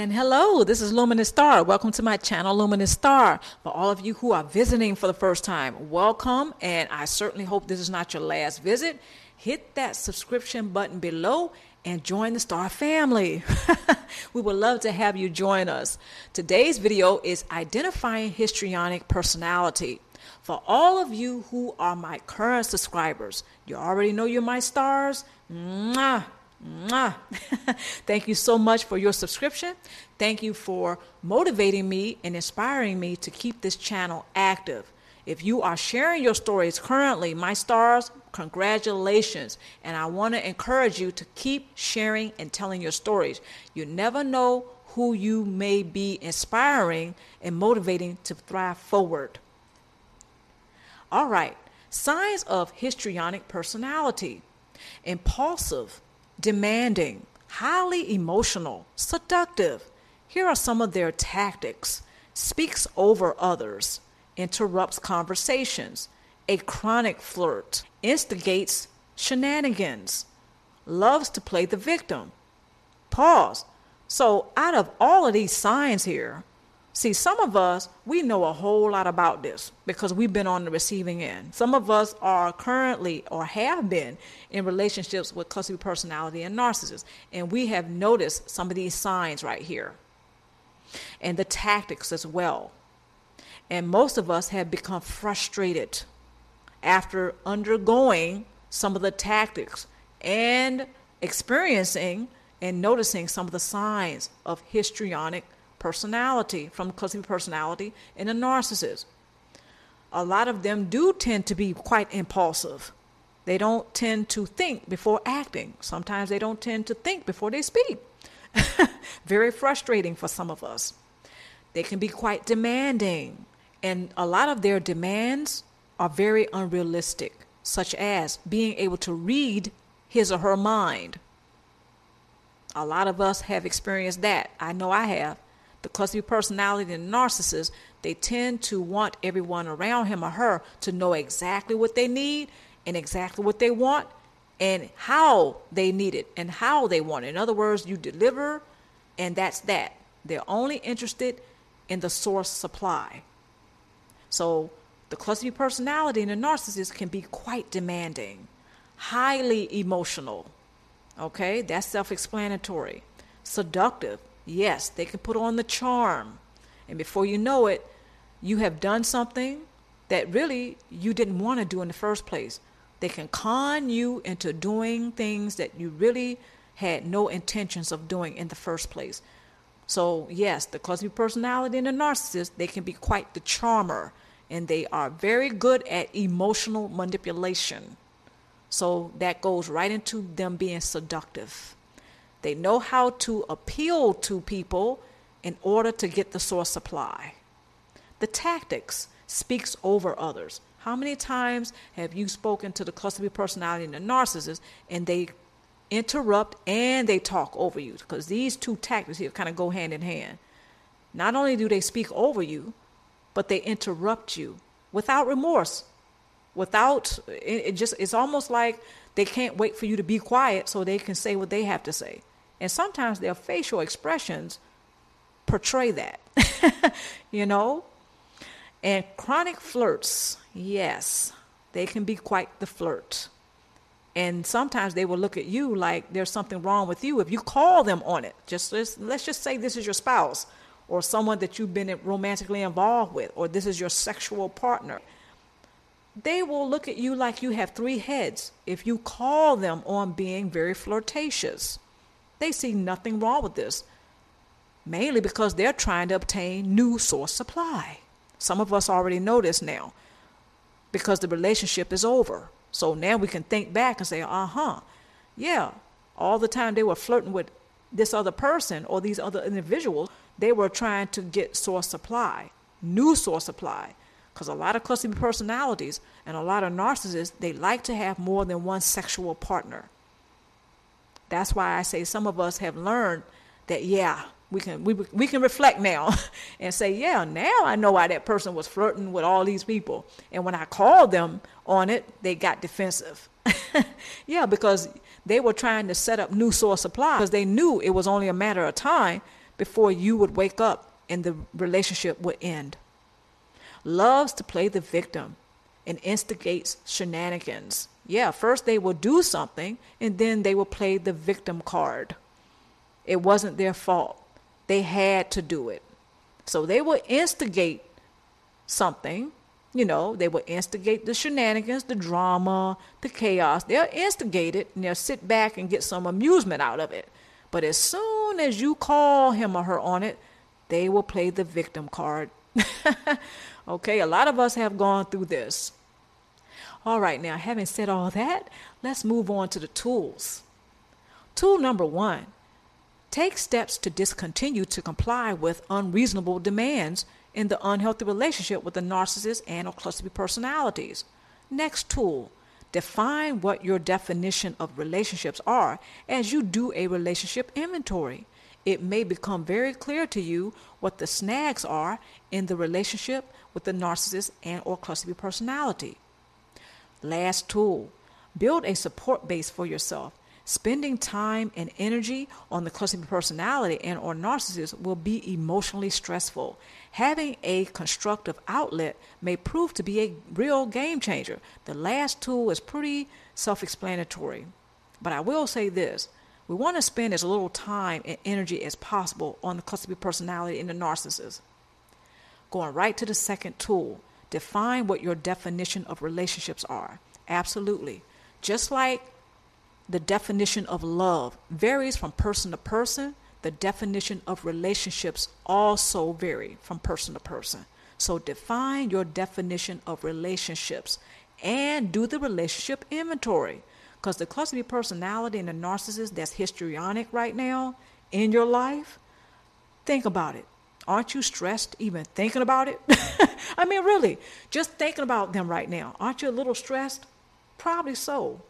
And hello, this is Luminous Star. Welcome to my channel, Luminous Star. For all of you who are visiting for the first time, welcome. And I certainly hope this is not your last visit. Hit that subscription button below and join the Star family. we would love to have you join us. Today's video is identifying histrionic personality. For all of you who are my current subscribers, you already know you're my stars. Mwah. Thank you so much for your subscription. Thank you for motivating me and inspiring me to keep this channel active. If you are sharing your stories currently, my stars, congratulations. And I want to encourage you to keep sharing and telling your stories. You never know who you may be inspiring and motivating to thrive forward. All right, signs of histrionic personality impulsive demanding, highly emotional, seductive. Here are some of their tactics speaks over others, interrupts conversations, a chronic flirt, instigates shenanigans, loves to play the victim. Pause. So, out of all of these signs here, See, some of us, we know a whole lot about this because we've been on the receiving end. Some of us are currently or have been in relationships with cluster personality and narcissists, and we have noticed some of these signs right here and the tactics as well. And most of us have become frustrated after undergoing some of the tactics and experiencing and noticing some of the signs of histrionic personality, from cluster personality, and a narcissist. A lot of them do tend to be quite impulsive. They don't tend to think before acting. Sometimes they don't tend to think before they speak. Very frustrating for some of us. They can be quite demanding, and a lot of their demands are very unrealistic, such as being able to read his or her mind. A lot of us have experienced that. I know I have the cluster personality and narcissist, they tend to want everyone around him or her to know exactly what they need and exactly what they want and how they need it and how they want it. In other words, you deliver and that's that. They're only interested in the source supply. So the cluster personality and the narcissist can be quite demanding, highly emotional. Okay, that's self explanatory. Seductive, Yes, they can put on the charm. And before you know it, you have done something that really you didn't want to do in the first place. They can con you into doing things that you really had no intentions of doing in the first place. So, yes, the cluster personality and the narcissist, they can be quite the charmer and they are very good at emotional manipulation. So, that goes right into them being seductive. They know how to appeal to people in order to get the source supply. The tactics speaks over others. How many times have you spoken to the cluster B personality and the narcissist and they interrupt and they talk over you? Because these two tactics here kind of go hand in hand. Not only do they speak over you, but they interrupt you without remorse. Without it, it just it's almost like they can't wait for you to be quiet so they can say what they have to say. And sometimes their facial expressions portray that, you know? And chronic flirts, yes, they can be quite the flirt. And sometimes they will look at you like there's something wrong with you if you call them on it. Just let's, let's just say this is your spouse or someone that you've been romantically involved with or this is your sexual partner. They will look at you like you have three heads if you call them on being very flirtatious. They see nothing wrong with this, mainly because they're trying to obtain new source supply. Some of us already know this now because the relationship is over. So now we can think back and say, uh huh, yeah, all the time they were flirting with this other person or these other individuals, they were trying to get source supply, new source supply. Because a lot of cluster personalities and a lot of narcissists, they like to have more than one sexual partner. That's why I say some of us have learned that yeah, we can we we can reflect now and say, yeah, now I know why that person was flirting with all these people. And when I called them on it, they got defensive. yeah, because they were trying to set up new source supply because they knew it was only a matter of time before you would wake up and the relationship would end. Loves to play the victim and instigates shenanigans. Yeah, first they will do something and then they will play the victim card. It wasn't their fault. They had to do it. So they will instigate something. You know, they will instigate the shenanigans, the drama, the chaos. They'll instigate it and they'll sit back and get some amusement out of it. But as soon as you call him or her on it, they will play the victim card. okay, a lot of us have gone through this. All right, now, having said all that, let's move on to the tools. Tool number one take steps to discontinue to comply with unreasonable demands in the unhealthy relationship with the narcissist and or cluster B personalities. Next tool define what your definition of relationships are as you do a relationship inventory. It may become very clear to you what the snags are in the relationship with the narcissist and or cluster B personality. Last tool, build a support base for yourself. Spending time and energy on the cluster personality and or narcissist will be emotionally stressful. Having a constructive outlet may prove to be a real game changer. The last tool is pretty self-explanatory. But I will say this, we want to spend as little time and energy as possible on the cluster personality and the narcissist. Going right to the second tool, define what your definition of relationships are. Absolutely. Just like the definition of love varies from person to person, the definition of relationships also vary from person to person. So define your definition of relationships and do the relationship inventory. Because the cluster B personality and the narcissist that's histrionic right now in your life, think about it. Aren't you stressed even thinking about it? I mean, really, just thinking about them right now. Aren't you a little stressed? Probably so,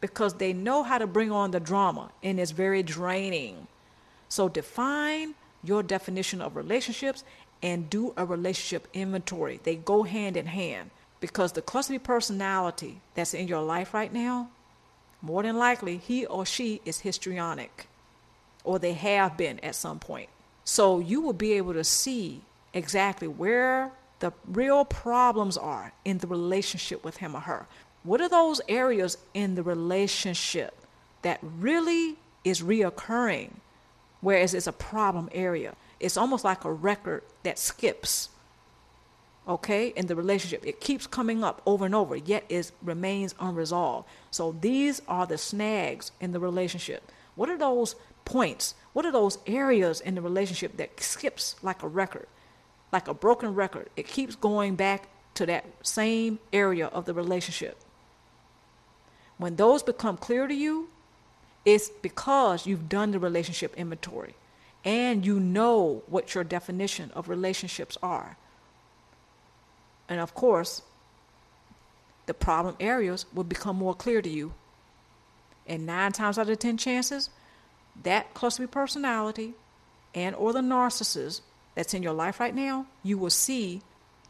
because they know how to bring on the drama and it's very draining. So define your definition of relationships and do a relationship inventory. They go hand in hand because the cluster personality that's in your life right now, more than likely, he or she is histrionic or they have been at some point. So you will be able to see exactly where the real problems are in the relationship with him or her. What are those areas in the relationship that really is reoccurring, whereas it's a problem area? It's almost like a record that skips. Okay, in the relationship, it keeps coming up over and over, yet it remains unresolved. So these are the snags in the relationship. What are those points? What are those areas in the relationship that skips like a record, like a broken record? It keeps going back to that same area of the relationship. When those become clear to you, it's because you've done the relationship inventory and you know what your definition of relationships are. And of course, the problem areas will become more clear to you. And nine times out of ten chances, that cluster B personality and or the narcissist that's in your life right now, you will see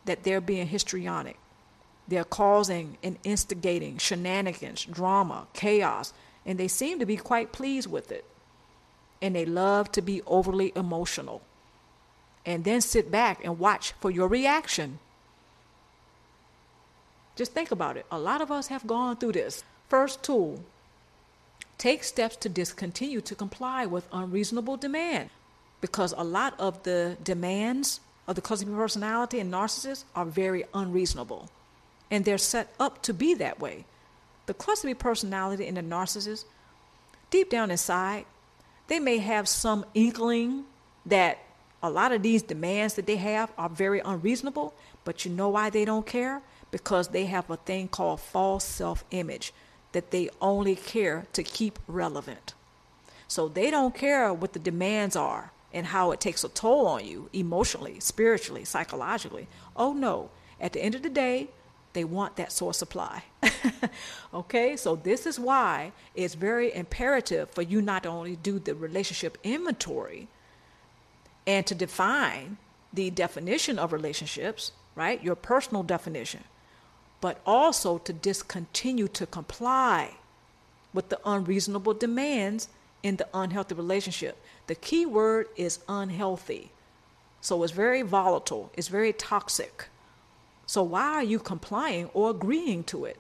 that they're being histrionic. They're causing and instigating shenanigans, drama, chaos, and they seem to be quite pleased with it. And they love to be overly emotional. And then sit back and watch for your reaction. Just think about it. A lot of us have gone through this. First tool take steps to discontinue to comply with unreasonable demand because a lot of the demands of the B personality and narcissists are very unreasonable and they're set up to be that way. The cluster personality and the narcissist, deep down inside, they may have some inkling that a lot of these demands that they have are very unreasonable, but you know why they don't care? Because they have a thing called false self image that they only care to keep relevant. So they don't care what the demands are and how it takes a toll on you emotionally, spiritually, psychologically. Oh no, at the end of the day, they want that source supply. okay, so this is why it's very imperative for you not only do the relationship inventory and to define the definition of relationships, right? Your personal definition, but also to discontinue to comply with the unreasonable demands in the unhealthy relationship. The key word is unhealthy. So it's very volatile, it's very toxic. So why are you complying or agreeing to it?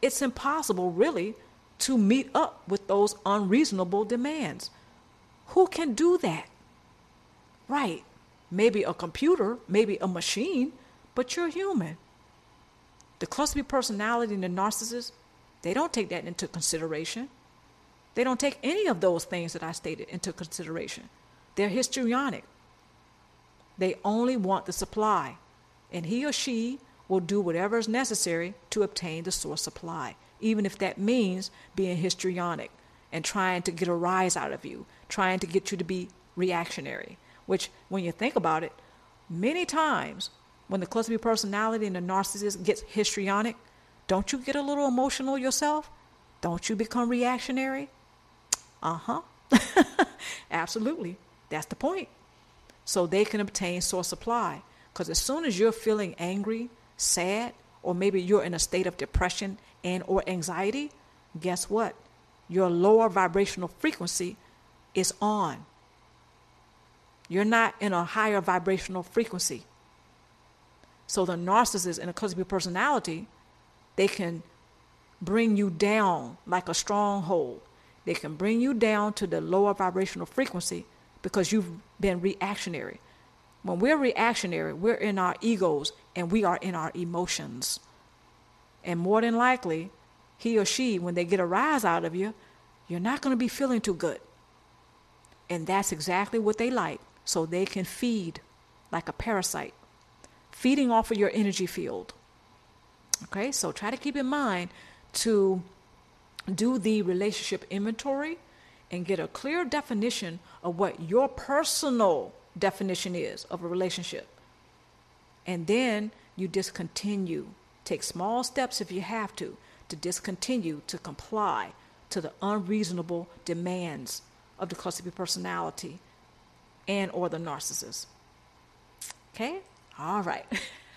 It's impossible, really, to meet up with those unreasonable demands. Who can do that? Right. Maybe a computer, maybe a machine, but you're human. The cluster B personality and the narcissist, they don't take that into consideration. They don't take any of those things that I stated into consideration. They're histrionic. They only want the supply, and he or she will do whatever is necessary to obtain the source supply, even if that means being histrionic and trying to get a rise out of you, trying to get you to be reactionary. Which, when you think about it, many times when the cluster B personality and the narcissist gets histrionic, don't you get a little emotional yourself? Don't you become reactionary? Uh huh. Absolutely. That's the point. So they can obtain source supply. Because as soon as you're feeling angry, sad, or maybe you're in a state of depression and or anxiety, guess what? Your lower vibrational frequency is on. You're not in a higher vibrational frequency. So the narcissist and the cluster B personality, they can bring you down like a stronghold. They can bring you down to the lower vibrational frequency because you've been reactionary. When we're reactionary, we're in our egos and we are in our emotions. And more than likely, he or she, when they get a rise out of you, you're not going to be feeling too good. And that's exactly what they like. So they can feed like a parasite, feeding off of your energy field. Okay, so try to keep in mind to do the relationship inventory and get a clear definition of what your personal definition is of a relationship. And then you discontinue. Take small steps if you have to, to discontinue, to comply to the unreasonable demands of the cluster B personality and or the narcissist. Okay? All right.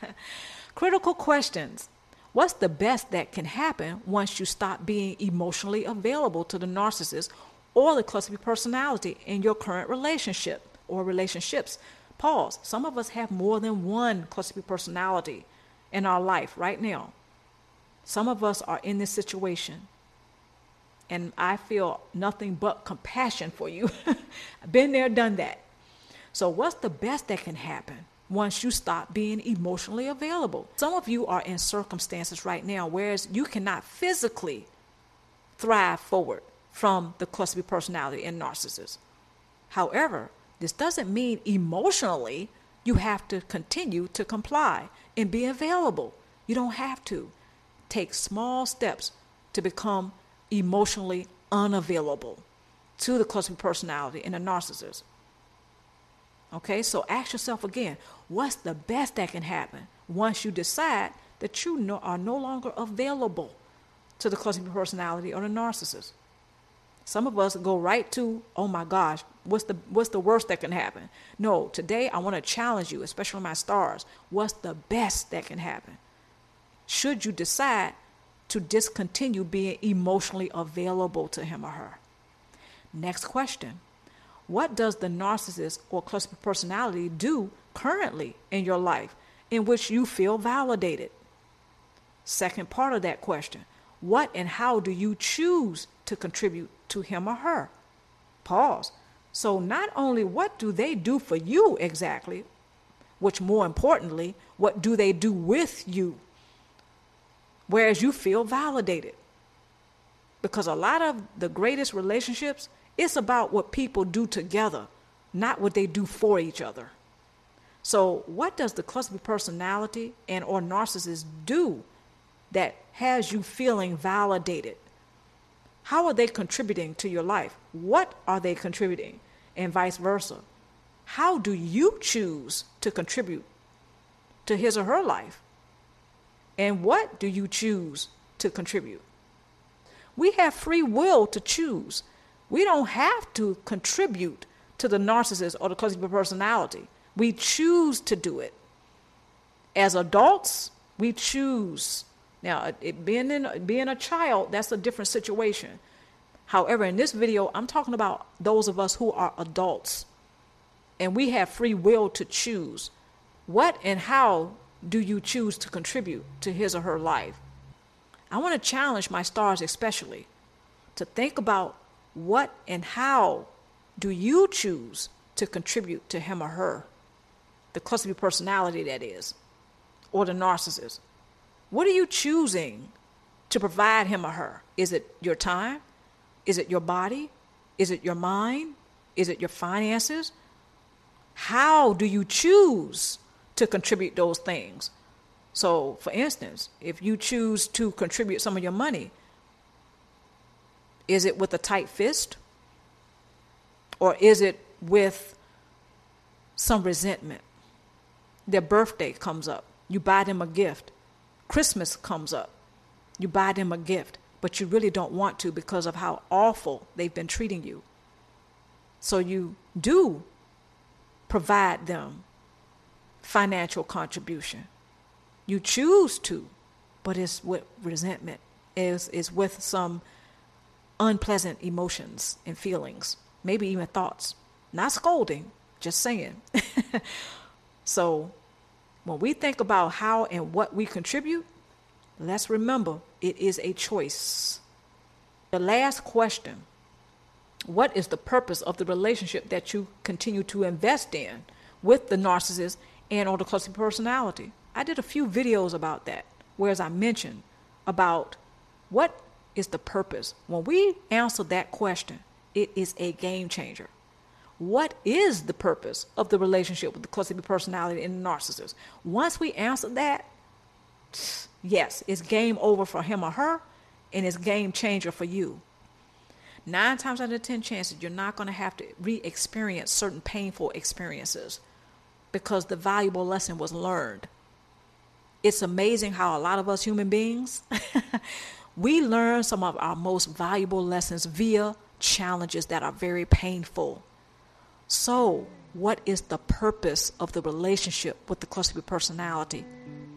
Critical questions. What's the best that can happen once you stop being emotionally available to the narcissist or the cluster B personality in your current relationship or relationships? Pause. Some of us have more than one cluster B personality in our life right now. Some of us are in this situation. And I feel nothing but compassion for you. I've been there, done that. So, what's the best that can happen? Once you stop being emotionally available. Some of you are in circumstances right now whereas you cannot physically thrive forward from the cluster B personality and narcissist. However, this doesn't mean emotionally you have to continue to comply and be available. You don't have to. Take small steps to become emotionally unavailable to the cluster B personality and the narcissist. Okay, so ask yourself again what's the best that can happen once you decide that you no, are no longer available to the cluster personality or the narcissist? Some of us go right to, oh my gosh, what's the what's the worst that can happen? No, today I want to challenge you, especially my stars. What's the best that can happen? Should you decide to discontinue being emotionally available to him or her? Next question. What does the narcissist or cluster personality do currently in your life in which you feel validated? Second part of that question What and how do you choose to contribute to him or her? Pause. So, not only what do they do for you exactly, which more importantly, what do they do with you? Whereas you feel validated. Because a lot of the greatest relationships it's about what people do together, not what they do for each other. So, what does the cluster personality and or narcissist do that has you feeling validated? How are they contributing to your life? What are they contributing? And vice versa. How do you choose to contribute to his or her life? And what do you choose to contribute? We have free will to choose. We don't have to contribute to the narcissist or the cluster B personality. We choose to do it. As adults, we choose. Now, it, being in, being a child, that's a different situation. However, in this video, I'm talking about those of us who are adults and we have free will to choose. What and how do you choose to contribute to his or her life? I want to challenge my stars, especially, to think about what and how do you choose to contribute to him or her, the cluster B personality that is, or the narcissist. What are you choosing to provide him or her? Is it your time? Is it your body? Is it your mind? Is it your finances? How do you choose to contribute those things? So, for instance, if you choose to contribute some of your money, is it with a tight fist? Or is it with some resentment? Their birthday comes up, you buy them a gift. Christmas comes up, you buy them a gift, but you really don't want to because of how awful they've been treating you. So you do provide them financial contribution. You choose to, but it's with resentment, is is with some unpleasant emotions and feelings, maybe even thoughts. Not scolding, just saying. so when we think about how and what we contribute, let's remember it is a choice. The last question What is the purpose of the relationship that you continue to invest in with the narcissist and or the cluster personality? I did a few videos about that, whereas I mentioned about what is the purpose. When we answer that question, it is a game changer. What is the purpose of the relationship with the cluster B personality and the narcissist? Once we answer that, yes, it's game over for him or her, and it's game changer for you. Nine times out of ten chances, you're not going to have to re experience certain painful experiences because the valuable lesson was learned. It's amazing how a lot of us human beings, we learn some of our most valuable lessons via challenges that are very painful. So, what is the purpose of the relationship with the cluster B personality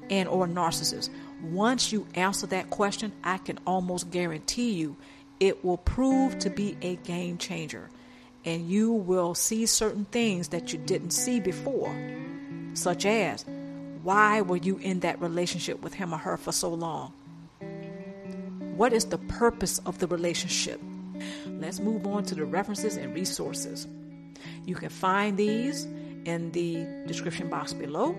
and or narcissist? Once you answer that question, I can almost guarantee you it will prove to be a game changer. And you will see certain things that you didn't see before, such as why were you in that relationship with him or her for so long? What is the purpose of the relationship? Let's move on to the references and resources. You can find these in the description box below.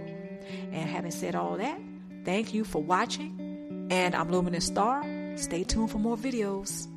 And having said all that, thank you for watching. And I'm Luminous Star. Stay tuned for more videos.